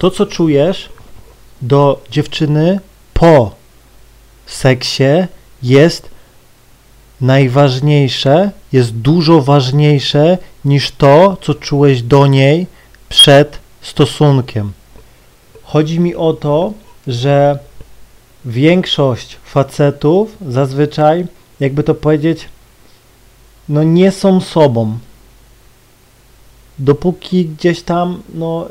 to, co czujesz do dziewczyny po seksie jest najważniejsze, jest dużo ważniejsze niż to, co czułeś do niej przed stosunkiem. Chodzi mi o to, że większość facetów zazwyczaj, jakby to powiedzieć, no nie są sobą. Dopóki gdzieś tam, no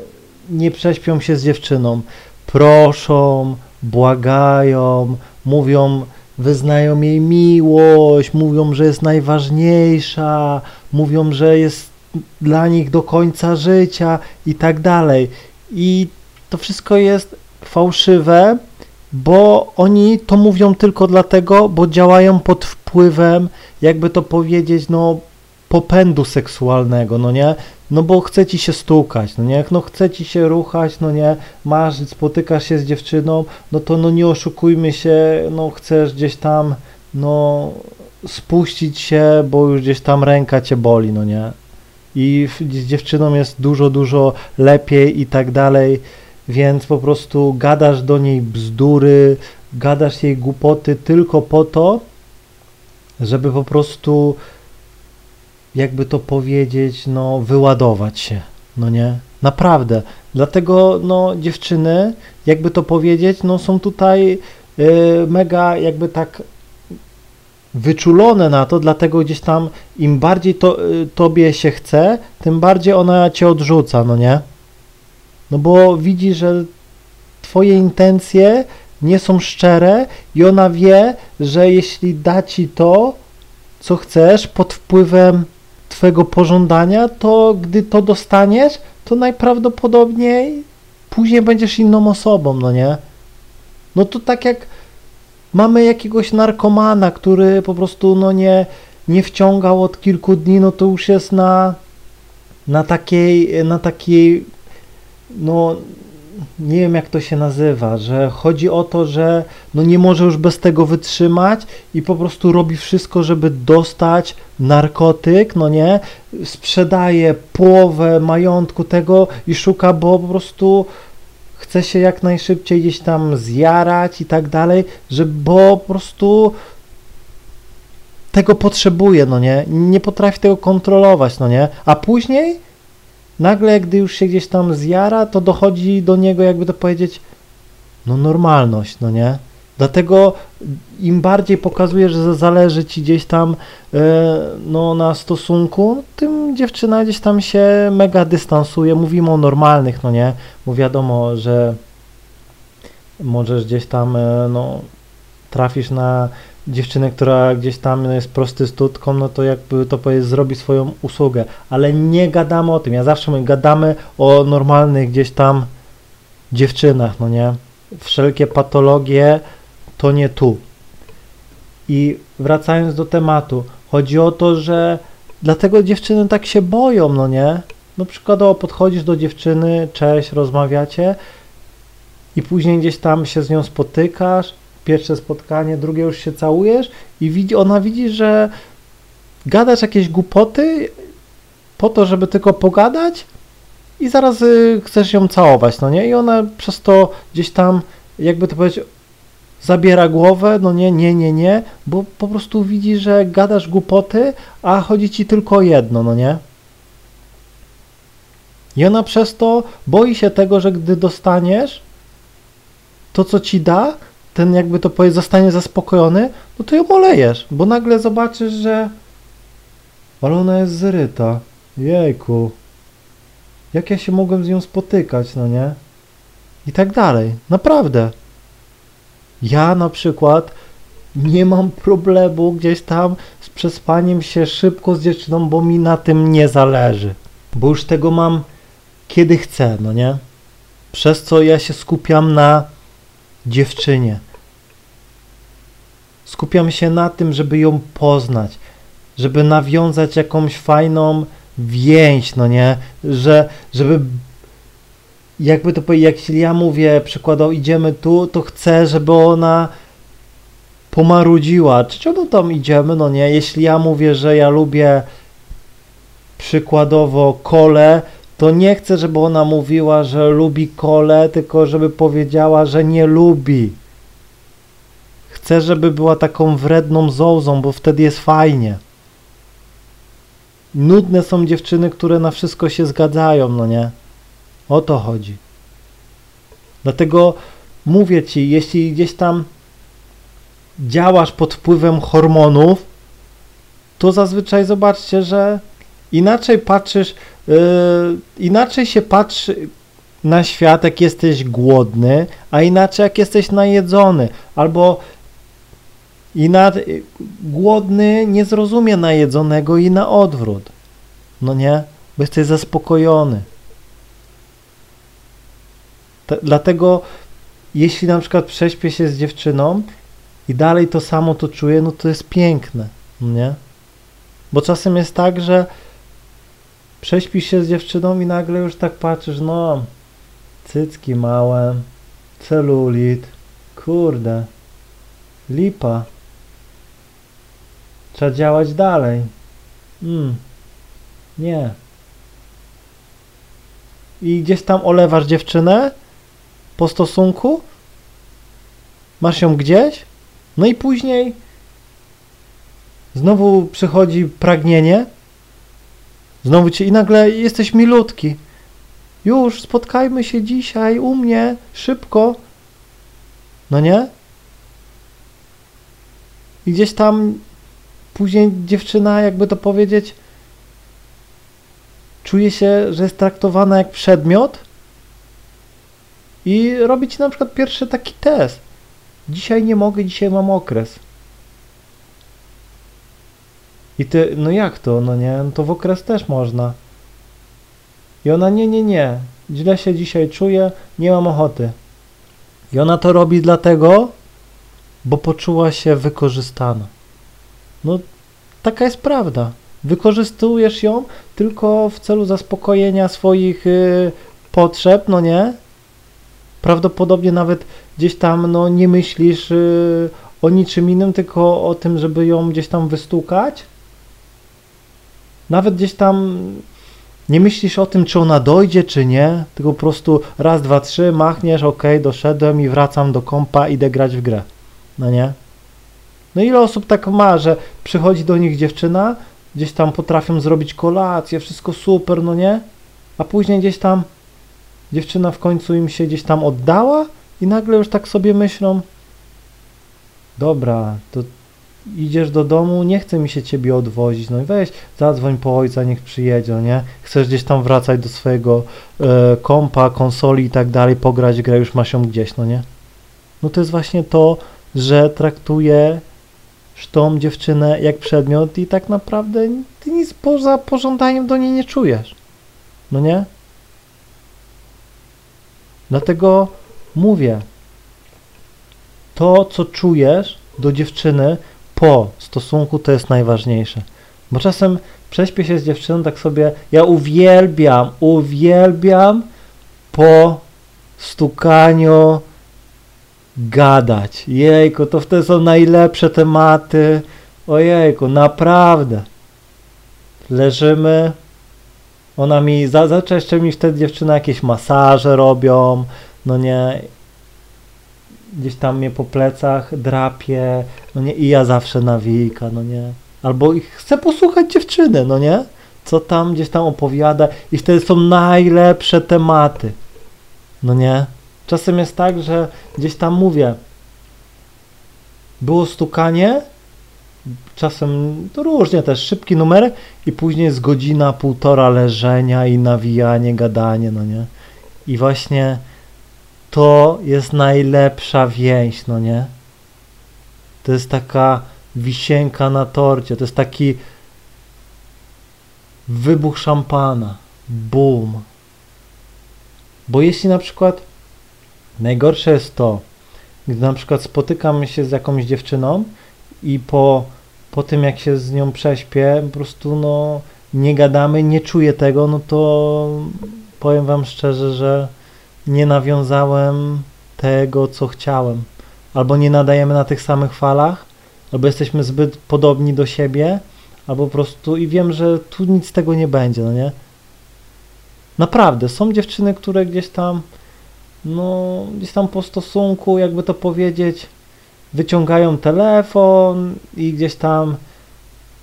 nie prześpią się z dziewczyną, proszą, błagają, mówią, wyznają jej miłość, mówią, że jest najważniejsza, mówią, że jest dla nich do końca życia i tak dalej. I to wszystko jest fałszywe, bo oni to mówią tylko dlatego, bo działają pod wpływem, jakby to powiedzieć, no popędu seksualnego, no nie? No bo chce ci się stukać, no nie? No chce ci się ruchać, no nie? Masz, spotykasz się z dziewczyną, no to no nie oszukujmy się, no chcesz gdzieś tam, no spuścić się, bo już gdzieś tam ręka cię boli, no nie? I z dziewczyną jest dużo, dużo lepiej i tak dalej, więc po prostu gadasz do niej bzdury, gadasz jej głupoty tylko po to, żeby po prostu jakby to powiedzieć, no wyładować się, no nie? Naprawdę. Dlatego no dziewczyny, jakby to powiedzieć, no są tutaj y, mega jakby tak wyczulone na to, dlatego gdzieś tam im bardziej to, y, tobie się chce, tym bardziej ona cię odrzuca, no nie? No bo widzi, że twoje intencje nie są szczere i ona wie, że jeśli da ci to, co chcesz, pod wpływem twego pożądania, to gdy to dostaniesz, to najprawdopodobniej później będziesz inną osobą, no nie? No to tak jak mamy jakiegoś narkomana, który po prostu no nie, nie wciągał od kilku dni, no to już jest na, na takiej, na takiej, no nie wiem jak to się nazywa, że chodzi o to, że no nie może już bez tego wytrzymać i po prostu robi wszystko, żeby dostać narkotyk, no nie, sprzedaje połowę majątku tego i szuka, bo po prostu chce się jak najszybciej gdzieś tam zjarać i tak dalej, że bo po prostu tego potrzebuje, no nie, nie potrafi tego kontrolować, no nie, a później nagle, gdy już się gdzieś tam zjara, to dochodzi do niego, jakby to powiedzieć, no normalność, no nie? Dlatego im bardziej pokazujesz, że zależy ci gdzieś tam e, no, na stosunku, tym dziewczyna gdzieś tam się mega dystansuje. Mówimy o normalnych, no nie? Bo wiadomo, że możesz gdzieś tam e, no, trafisz na dziewczynę, która gdzieś tam jest prostystutką, no to jakby to powiedzieć, zrobi swoją usługę. Ale nie gadamy o tym. Ja zawsze mówię, gadamy o normalnych gdzieś tam dziewczynach, no nie? Wszelkie patologie to nie tu. I wracając do tematu, chodzi o to, że dlatego dziewczyny tak się boją, no nie? No przykładowo podchodzisz do dziewczyny, cześć, rozmawiacie i później gdzieś tam się z nią spotykasz, pierwsze spotkanie, drugie już się całujesz i widzi, ona widzi, że gadasz jakieś głupoty po to, żeby tylko pogadać i zaraz y, chcesz ją całować, no nie? I ona przez to gdzieś tam, jakby to powiedzieć, zabiera głowę, no nie, nie, nie, nie, bo po prostu widzi, że gadasz głupoty, a chodzi ci tylko o jedno, no nie? I ona przez to boi się tego, że gdy dostaniesz to, co ci da, ten jakby to powiedzieć, zostanie zaspokojony, no to ją olejesz, bo nagle zobaczysz, że ale ona jest zryta. Jejku. Jak ja się mogłem z nią spotykać, no nie? I tak dalej. Naprawdę. Ja na przykład nie mam problemu gdzieś tam z przespaniem się szybko z dziewczyną, bo mi na tym nie zależy. Bo już tego mam kiedy chcę, no nie? Przez co ja się skupiam na dziewczynie. Skupiam się na tym, żeby ją poznać, żeby nawiązać jakąś fajną więź, no nie? Że, żeby jakby to powiedzieć, jak jeśli ja mówię, przykładowo idziemy tu, to chcę, żeby ona pomarudziła. Czemu tam idziemy? No nie, jeśli ja mówię, że ja lubię przykładowo kole, to nie chcę, żeby ona mówiła, że lubi kole, tylko żeby powiedziała, że nie lubi. Chcę, żeby była taką wredną zołzą, bo wtedy jest fajnie. Nudne są dziewczyny, które na wszystko się zgadzają, no nie? O to chodzi. Dlatego mówię ci, jeśli gdzieś tam działasz pod wpływem hormonów, to zazwyczaj zobaczcie, że inaczej patrzysz, yy, inaczej się patrzy na świat, jak jesteś głodny, a inaczej jak jesteś najedzony, albo inaczej, głodny nie zrozumie najedzonego i na odwrót. No nie? Bo jesteś zaspokojony. Te, dlatego jeśli na przykład prześpię się z dziewczyną i dalej to samo to czuję, no to jest piękne, no nie? Bo czasem jest tak, że prześpisz się z dziewczyną i nagle już tak patrzysz, no, cycki małe, celulit, kurde, lipa. Trzeba działać dalej. Mm. Nie. I gdzieś tam olewasz dziewczynę po stosunku, masz ją gdzieś, no i później znowu przychodzi pragnienie, znowu cię i nagle jesteś milutki. Już, spotkajmy się dzisiaj u mnie, szybko. No nie? I gdzieś tam później dziewczyna, jakby to powiedzieć, czuje się, że jest traktowana jak przedmiot i robi ci na przykład pierwszy taki test. Dzisiaj nie mogę, dzisiaj mam okres. I ty, no jak to, no nie, no to w okres też można. I ona, nie, nie, nie, źle się dzisiaj czuję, nie mam ochoty. I ona to robi dlatego, bo poczuła się wykorzystana. No, taka jest prawda. Wykorzystujesz ją tylko w celu zaspokojenia swoich y, potrzeb, no nie? Prawdopodobnie nawet gdzieś tam no, nie myślisz y, o niczym innym, tylko o tym, żeby ją gdzieś tam wystukać. Nawet gdzieś tam nie myślisz o tym, czy ona dojdzie, czy nie, tylko po prostu raz, dwa, trzy, machniesz, ok, doszedłem i wracam do kompa, idę grać w grę. No nie? No ile osób tak ma, że przychodzi do nich dziewczyna, gdzieś tam potrafią zrobić kolację, wszystko super, no nie? A później gdzieś tam dziewczyna w końcu im się gdzieś tam oddała i nagle już tak sobie myślą, dobra, to idziesz do domu, nie chce mi się ciebie odwozić, no i weź, zadzwoń po ojca, niech przyjedzie, no nie? Chcesz gdzieś tam wracać do swojego e, kompa, konsoli i tak dalej, pograć grę, już masz ją gdzieś, no nie? No to jest właśnie to, że traktuje tą dziewczynę jak przedmiot i tak naprawdę ty nic poza pożądaniem do niej nie czujesz. No nie? Dlatego mówię, to co czujesz do dziewczyny po stosunku to jest najważniejsze. Bo czasem prześpię się z dziewczyną tak sobie, ja uwielbiam, uwielbiam po stukaniu gadać. Jejku, to wtedy są najlepsze tematy. Ojejku, naprawdę. Leżymy. Ona mi, zazwyczaj jeszcze mi wtedy dziewczyna jakieś masaże robią, no nie, gdzieś tam mnie po plecach drapie, no nie, i ja zawsze nawika, no nie. Albo chcę posłuchać dziewczyny, no nie, co tam gdzieś tam opowiada i wtedy są najlepsze tematy, no nie. Czasem jest tak, że gdzieś tam mówię, było stukanie, czasem to różnie też, szybki numer i później jest godzina, półtora leżenia i nawijanie, gadanie, no nie. I właśnie to jest najlepsza więź, no nie. To jest taka wisienka na torcie, to jest taki wybuch szampana, boom. Bo jeśli na przykład Najgorsze jest to, gdy na przykład spotykam się z jakąś dziewczyną i po, po tym jak się z nią prześpię, po prostu no nie gadamy, nie czuję tego, no to powiem wam szczerze, że nie nawiązałem tego, co chciałem. Albo nie nadajemy na tych samych falach, albo jesteśmy zbyt podobni do siebie, albo po prostu i wiem, że tu nic z tego nie będzie, no nie? Naprawdę, są dziewczyny, które gdzieś tam, no, gdzieś tam po stosunku, jakby to powiedzieć, wyciągają telefon i gdzieś tam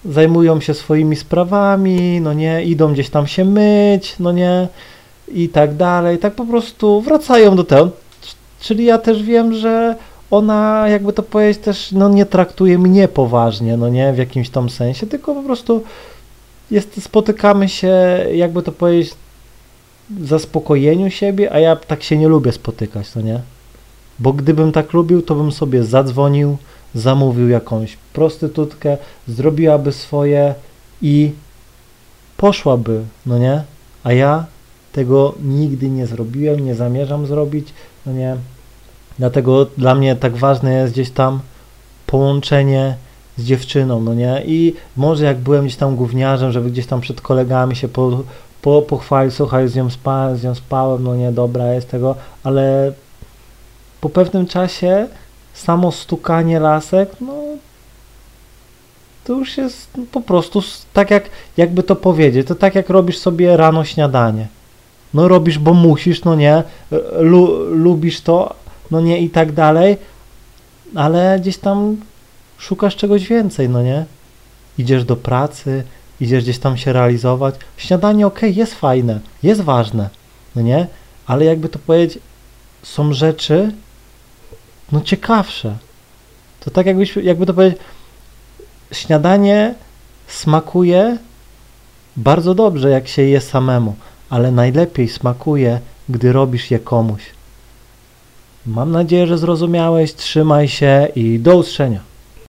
zajmują się swoimi sprawami, no nie, idą gdzieś tam się myć, no nie, i tak dalej, tak po prostu wracają do tego. Czyli ja też wiem, że ona, jakby to powiedzieć, też no, nie traktuje mnie poważnie, no nie, w jakimś tam sensie, tylko po prostu jest, spotykamy się, jakby to powiedzieć, w zaspokojeniu siebie, a ja tak się nie lubię spotykać, no nie? Bo gdybym tak lubił, to bym sobie zadzwonił, zamówił jakąś prostytutkę, zrobiłaby swoje i poszłaby, no nie? A ja tego nigdy nie zrobiłem, nie zamierzam zrobić, no nie? Dlatego dla mnie tak ważne jest gdzieś tam połączenie z dziewczyną, no nie? I może jak byłem gdzieś tam gówniarzem, żeby gdzieś tam przed kolegami się po, po, pochwalić, słuchaj, z nią, spa, z nią spałem, no nie, dobra jest tego, ale po pewnym czasie samo stukanie lasek, no to już jest po prostu tak jak, jakby to powiedzieć, to tak jak robisz sobie rano śniadanie. No robisz, bo musisz, no nie, lu, lubisz to, no nie i tak dalej, ale gdzieś tam szukasz czegoś więcej, no nie? Idziesz do pracy, idziesz gdzieś tam się realizować. Śniadanie, ok, jest fajne, jest ważne, no nie? Ale jakby to powiedzieć, są rzeczy, no ciekawsze. To tak jakbyś, jakby to powiedzieć, śniadanie smakuje bardzo dobrze, jak się je samemu, ale najlepiej smakuje, gdy robisz je komuś. Mam nadzieję, że zrozumiałeś. Trzymaj się i do usłyszenia.